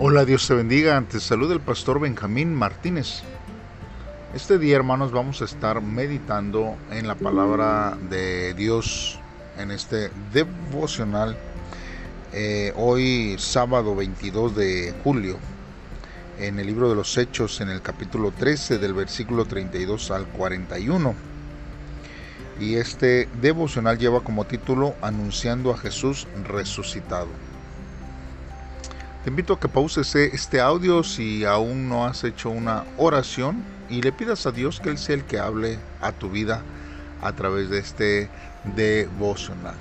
Hola, Dios te bendiga. Ante salud el pastor Benjamín Martínez. Este día, hermanos, vamos a estar meditando en la palabra de Dios en este devocional. Eh, hoy, sábado 22 de julio, en el libro de los Hechos, en el capítulo 13, del versículo 32 al 41. Y este devocional lleva como título Anunciando a Jesús resucitado. Te invito a que pauses este audio si aún no has hecho una oración y le pidas a Dios que Él sea el que hable a tu vida a través de este devocional.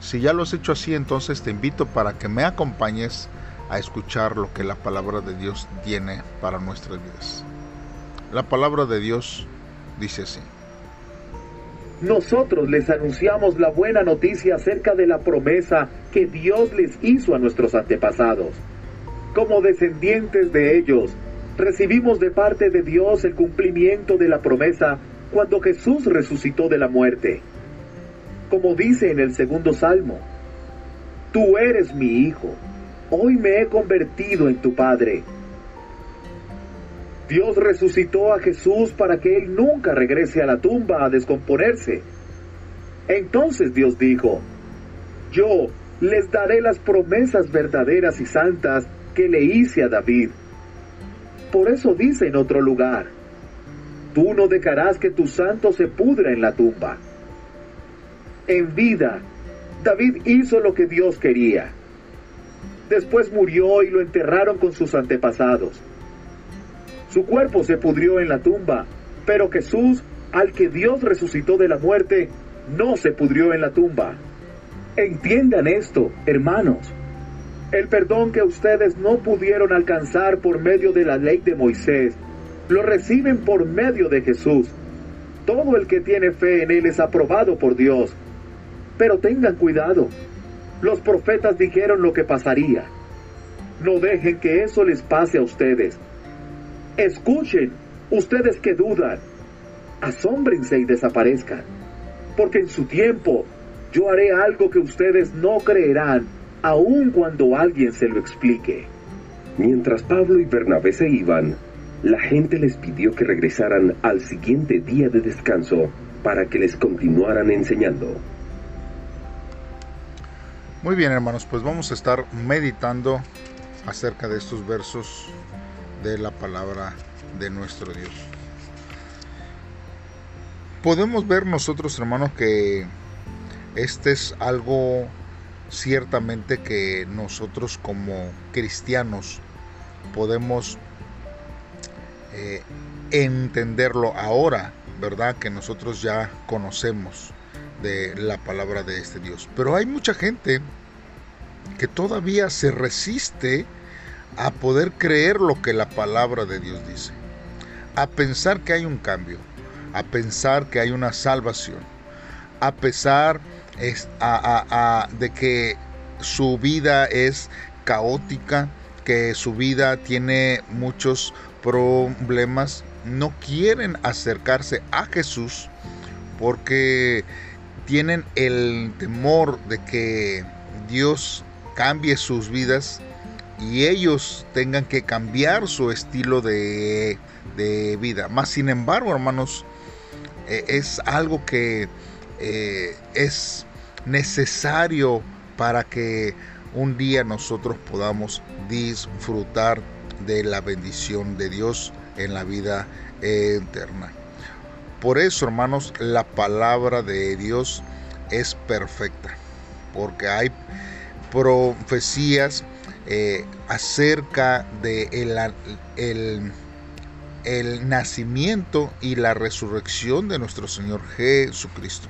Si ya lo has hecho así, entonces te invito para que me acompañes a escuchar lo que la palabra de Dios tiene para nuestras vidas. La palabra de Dios dice así. Nosotros les anunciamos la buena noticia acerca de la promesa que Dios les hizo a nuestros antepasados. Como descendientes de ellos, recibimos de parte de Dios el cumplimiento de la promesa cuando Jesús resucitó de la muerte. Como dice en el segundo salmo, Tú eres mi hijo, hoy me he convertido en tu padre. Dios resucitó a Jesús para que Él nunca regrese a la tumba a descomponerse. Entonces Dios dijo, yo les daré las promesas verdaderas y santas que le hice a David. Por eso dice en otro lugar, tú no dejarás que tu santo se pudra en la tumba. En vida, David hizo lo que Dios quería. Después murió y lo enterraron con sus antepasados. Su cuerpo se pudrió en la tumba, pero Jesús, al que Dios resucitó de la muerte, no se pudrió en la tumba. Entiendan esto, hermanos. El perdón que ustedes no pudieron alcanzar por medio de la ley de Moisés, lo reciben por medio de Jesús. Todo el que tiene fe en Él es aprobado por Dios. Pero tengan cuidado. Los profetas dijeron lo que pasaría. No dejen que eso les pase a ustedes Escuchen, ustedes que dudan, asómbrense y desaparezcan, porque en su tiempo yo haré algo que ustedes no creerán, aun cuando alguien se lo explique. Mientras Pablo y Bernabé se iban, la gente les pidió que regresaran al siguiente día de descanso para que les continuaran enseñando. Muy bien hermanos, pues vamos a estar meditando acerca de estos versos de la palabra de nuestro Dios. Podemos ver nosotros, hermanos, que este es algo ciertamente que nosotros como cristianos podemos eh, entenderlo ahora, ¿verdad? Que nosotros ya conocemos de la palabra de este Dios. Pero hay mucha gente que todavía se resiste a poder creer lo que la palabra de Dios dice, a pensar que hay un cambio, a pensar que hay una salvación, a pesar de que su vida es caótica, que su vida tiene muchos problemas, no quieren acercarse a Jesús porque tienen el temor de que Dios cambie sus vidas y ellos tengan que cambiar su estilo de, vida. Más sin embargo, hermanos, eh, es algo que eh, es necesario para que un día nosotros podamos disfrutar de la bendición de Dios en la vida eterna. Por eso, hermanos, la palabra de Dios es perfecta, porque hay profecías eh, acerca de el, el nacimiento y la resurrección de nuestro Señor Jesucristo.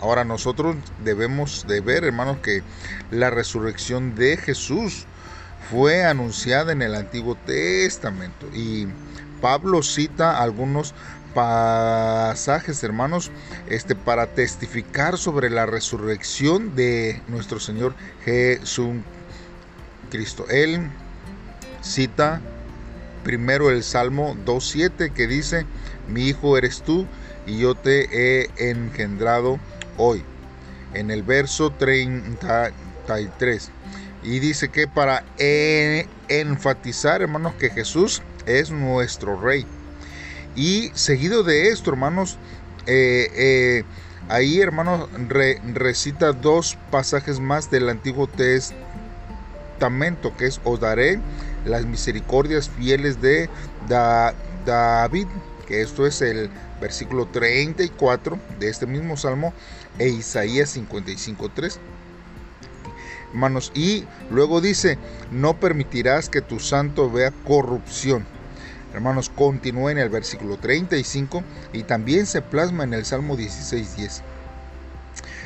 Ahora nosotros debemos de ver, hermanos, que la resurrección de Jesús fue anunciada en el Antiguo Testamento y Pablo cita algunos pasajes, hermanos, este para testificar sobre la resurrección de nuestro Señor Jesucristo Cristo. Él cita primero el Salmo 2.7 que dice, mi hijo eres tú y yo te he engendrado hoy. En el verso 33, Y dice que para enfatizar, hermanos, que Jesús es nuestro rey. Y seguido de esto, hermanos, eh, eh, ahí, hermanos, recita dos pasajes más del Antiguo Que es os daré las misericordias fieles de David, que esto es el versículo 34 de este mismo salmo, e Isaías 55.3. Hermanos, y luego dice, no permitirás que tu santo vea corrupción. Hermanos, continúa en el versículo 35 y también se plasma en el Salmo 16.10.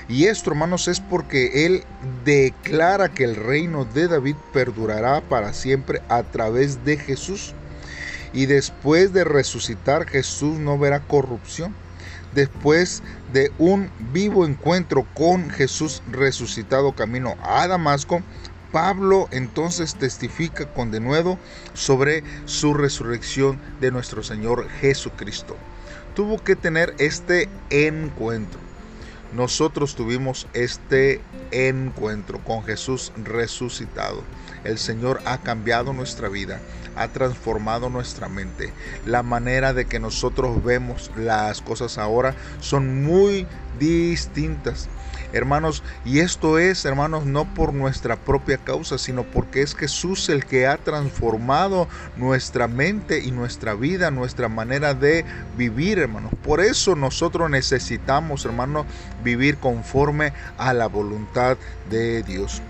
Y esto, hermanos, es porque Él declara que el reino de David perdurará para siempre a través de Jesús. Y después de resucitar, Jesús no verá corrupción. Después de un vivo encuentro con Jesús resucitado camino a Damasco, Pablo entonces testifica con denuedo sobre su resurrección de nuestro Señor Jesucristo. Tuvo que tener este encuentro nosotros tuvimos este encuentro con Jesús resucitado. El Señor ha cambiado nuestra vida, ha transformado nuestra mente. La manera de que nosotros vemos las cosas ahora son muy distintas. Hermanos, y esto es, hermanos, no por nuestra propia causa, sino porque es Jesús el que ha transformado nuestra mente y nuestra vida, nuestra manera de vivir, hermanos. Por eso nosotros necesitamos, hermanos, vivir conforme a la voluntad de Dios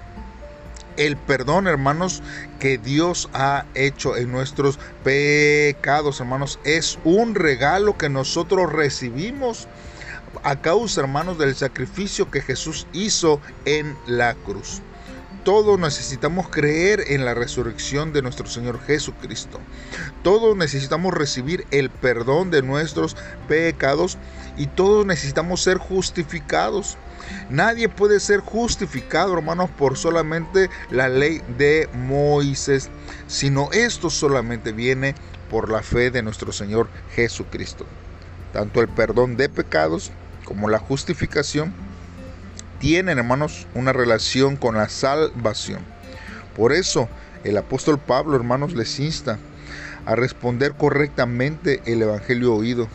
el perdón, hermanos, que Dios ha hecho en nuestros pecados, hermanos, es un regalo que nosotros recibimos a causa, hermanos, del sacrificio que Jesús hizo en la cruz. Todos necesitamos creer en la resurrección de nuestro Señor Jesucristo. Todos necesitamos recibir el perdón de nuestros pecados y todos necesitamos ser justificados. Nadie puede ser justificado, hermanos, por solamente la ley de Moisés, sino esto solamente viene por la fe de nuestro Señor Jesucristo. Tanto el perdón de pecados como la justificación, tienen, hermanos, una relación con la salvación. Por eso el apóstol Pablo, hermanos, les insta a responder correctamente el evangelio oído.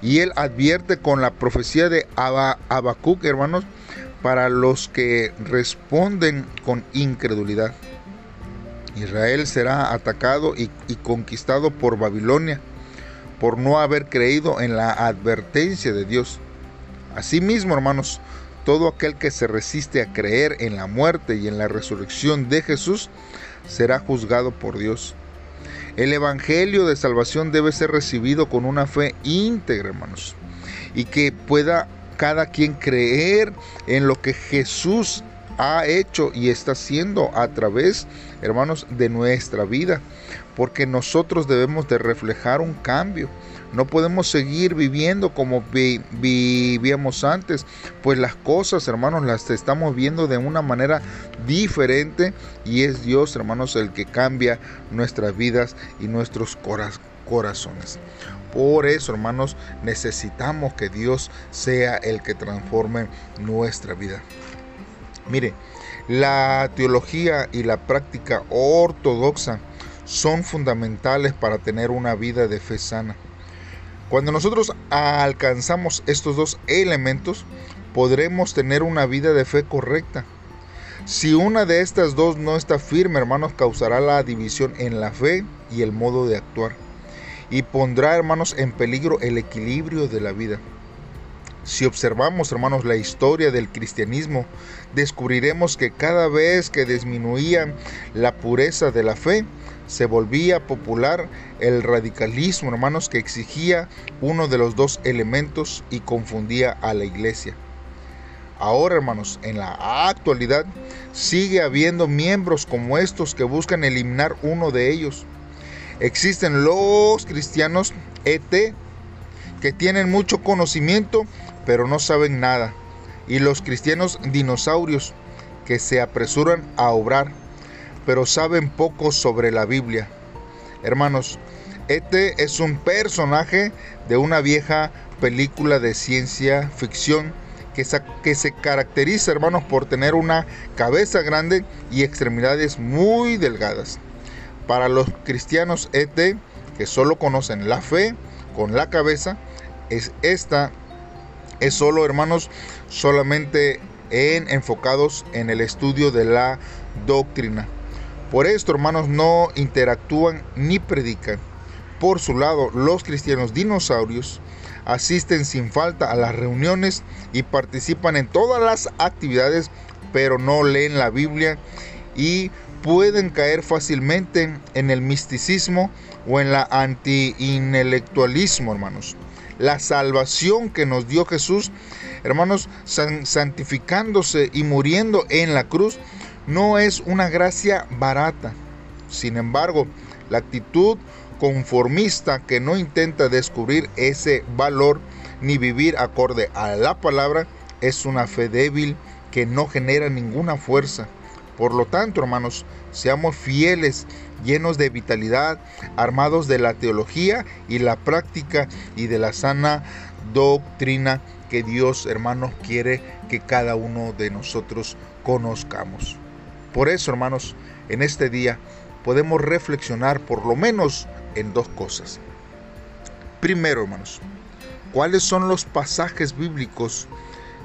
Y él advierte con la profecía de Habacuc, hermanos, para los que responden con incredulidad. Israel será atacado y, y conquistado por Babilonia por no haber creído en la advertencia de Dios. Asimismo, hermanos, todo aquel que se resiste a creer en la muerte y en la resurrección de Jesús será juzgado por Dios. El Evangelio de salvación debe ser recibido con una fe íntegra, hermanos, y que pueda cada quien creer en lo que Jesús ha hecho y está haciendo a través, hermanos, de nuestra vida, porque nosotros debemos de reflejar un cambio no podemos seguir viviendo como vivíamos antes, pues las cosas, hermanos, las estamos viendo de una manera diferente y es Dios, hermanos, el que cambia nuestras vidas y nuestros corazones. Por eso, hermanos, necesitamos que Dios sea el que transforme nuestra vida. Mire, la teología y la práctica ortodoxa son fundamentales para tener una vida de fe sana. Cuando nosotros alcanzamos estos dos elementos, podremos tener una vida de fe correcta. Si una de estas dos no está firme, hermanos, causará la división en la fe y el modo de actuar. Y pondrá, hermanos, en peligro el equilibrio de la vida. Si observamos, hermanos, la historia del cristianismo, descubriremos que cada vez que disminuía la pureza de la fe, se volvía popular el radicalismo, hermanos, que exigía uno de los dos elementos y confundía a la iglesia. Ahora, hermanos, en la actualidad sigue habiendo miembros como estos que buscan eliminar uno de ellos. Existen los cristianos ET que tienen mucho conocimiento pero no saben nada. Y los cristianos dinosaurios que se apresuran a obrar pero saben poco sobre la Biblia. Hermanos, este es un personaje de una vieja película de ciencia ficción que se, que se caracteriza, hermanos, por tener una cabeza grande y extremidades muy delgadas. Para los cristianos ET, que solo conocen la fe con la cabeza, es esta es solo, hermanos, solamente en enfocados en el estudio de la doctrina. Por esto, hermanos, no interactúan ni predican. Por su lado, los cristianos dinosaurios asisten sin falta a las reuniones y participan en todas las actividades, pero no leen la Biblia y pueden caer fácilmente en el misticismo o en la anti-intelectualismo, hermanos. La salvación que nos dio Jesús, hermanos, santificándose y muriendo en la cruz, no es una gracia barata. Sin embargo, la actitud conformista que no intenta descubrir ese valor ni vivir acorde a la palabra es una fe débil que no genera ninguna fuerza. Por lo tanto, hermanos, seamos fieles, llenos de vitalidad, armados de la teología y la práctica y de la sana doctrina que Dios, hermanos, quiere que cada uno de nosotros conozcamos. Por eso, hermanos, en este día podemos reflexionar por lo menos en dos cosas. Primero, hermanos, ¿cuáles son los pasajes bíblicos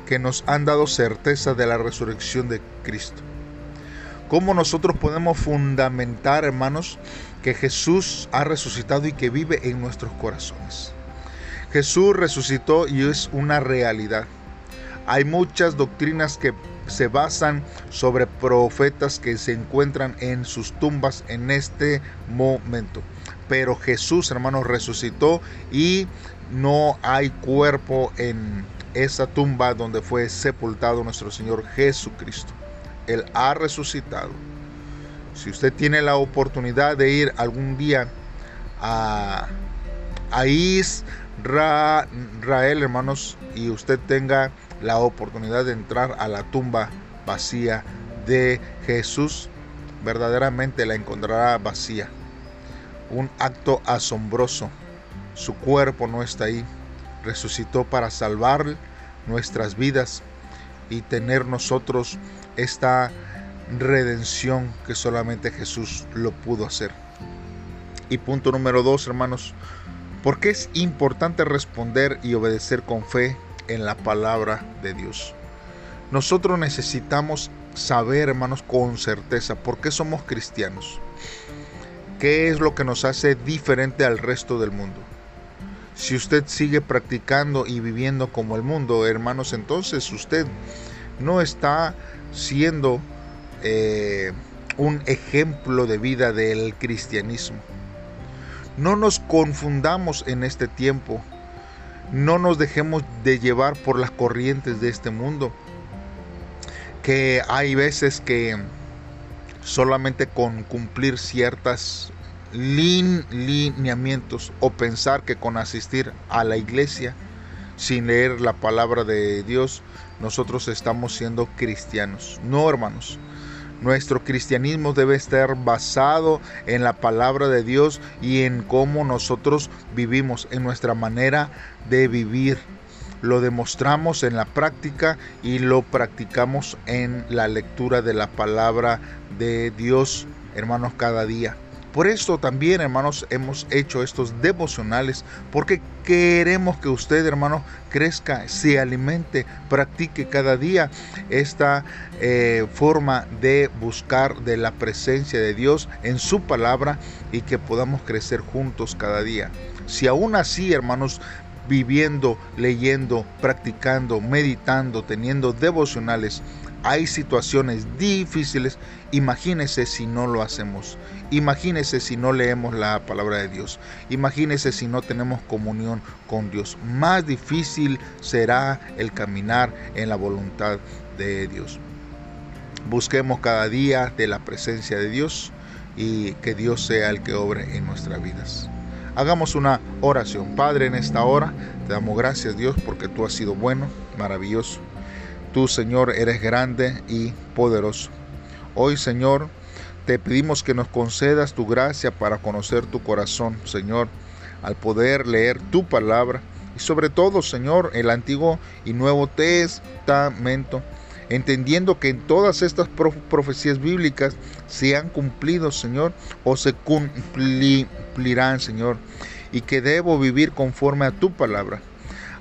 que nos han dado certeza de la resurrección de Cristo? ¿Cómo nosotros podemos fundamentar, hermanos, que Jesús ha resucitado y que vive en nuestros corazones? Jesús resucitó y es una realidad. Hay muchas doctrinas que se basan sobre profetas que se encuentran en sus tumbas en este momento. Pero Jesús, hermanos, resucitó y no hay cuerpo en esa tumba donde fue sepultado nuestro Señor Jesucristo. Él ha resucitado. Si usted tiene la oportunidad de ir algún día a, a Israel, hermanos, y usted tenga la oportunidad de entrar a la tumba vacía de Jesús, verdaderamente la encontrará vacía. Un acto asombroso. Su cuerpo no está ahí. Resucitó para salvar nuestras vidas y tener nosotros esta redención que solamente Jesús lo pudo hacer. Y punto número dos, hermanos, ¿por qué es importante responder y obedecer con fe en la palabra de Dios. Nosotros necesitamos saber, hermanos, con certeza por qué somos cristianos. ¿Qué es lo que nos hace diferente al resto del mundo? Si usted sigue practicando y viviendo como el mundo, hermanos, entonces usted no está siendo eh, un ejemplo de vida del cristianismo. No nos confundamos en este tiempo no nos dejemos de llevar por las corrientes de este mundo. Que hay veces que solamente con cumplir ciertas lineamientos o pensar que con asistir a la iglesia sin leer la palabra de Dios nosotros estamos siendo cristianos. No, hermanos. Nuestro cristianismo debe estar basado en la palabra de Dios y en cómo nosotros vivimos, en nuestra manera de vivir. Lo demostramos en la práctica y lo practicamos en la lectura de la palabra de Dios, hermanos, cada día. Por esto también, hermanos, hemos hecho estos devocionales, porque queremos que usted, hermano, crezca, se alimente, practique cada día esta eh, forma de buscar de la presencia de Dios en su palabra y que podamos crecer juntos cada día. Si aún así, hermanos, viviendo, leyendo, practicando, meditando, teniendo devocionales, hay situaciones difíciles, imagínese si no lo hacemos. Imagínese si no leemos la palabra de Dios. Imagínese si no tenemos comunión con Dios. Más difícil será el caminar en la voluntad de Dios. Busquemos cada día de la presencia de Dios y que Dios sea el que obre en nuestras vidas. Hagamos una oración. Padre, en esta hora te damos gracias Dios porque tú has sido bueno, maravilloso. Tú, Señor, eres grande y poderoso. Hoy, Señor, te pedimos que nos concedas tu gracia para conocer tu corazón, Señor, al poder leer tu palabra y sobre todo, Señor, el Antiguo y Nuevo Testamento, entendiendo que en todas estas profecías bíblicas se han cumplido, Señor, o se cumplirán, Señor, y que debo vivir conforme a tu palabra.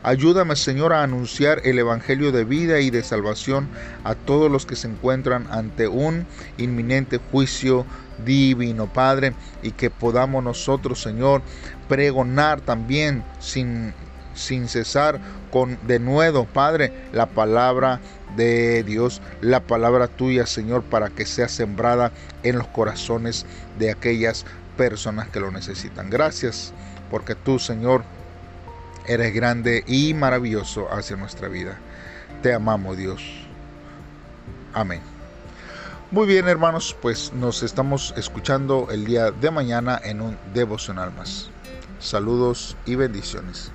Ayúdame, Señor, a anunciar el Evangelio de vida y de salvación a todos los que se encuentran ante un inminente juicio divino, Padre, y que podamos nosotros, Señor, pregonar también sin, sin cesar con de nuevo, Padre, la palabra de Dios, la palabra tuya, Señor, para que sea sembrada en los corazones de aquellas personas que lo necesitan. Gracias, porque tú, Señor, Eres grande y maravilloso hacia nuestra vida. Te amamos Dios. Amén. Muy bien hermanos, pues nos estamos escuchando el día de mañana en un devocional más. Saludos y bendiciones.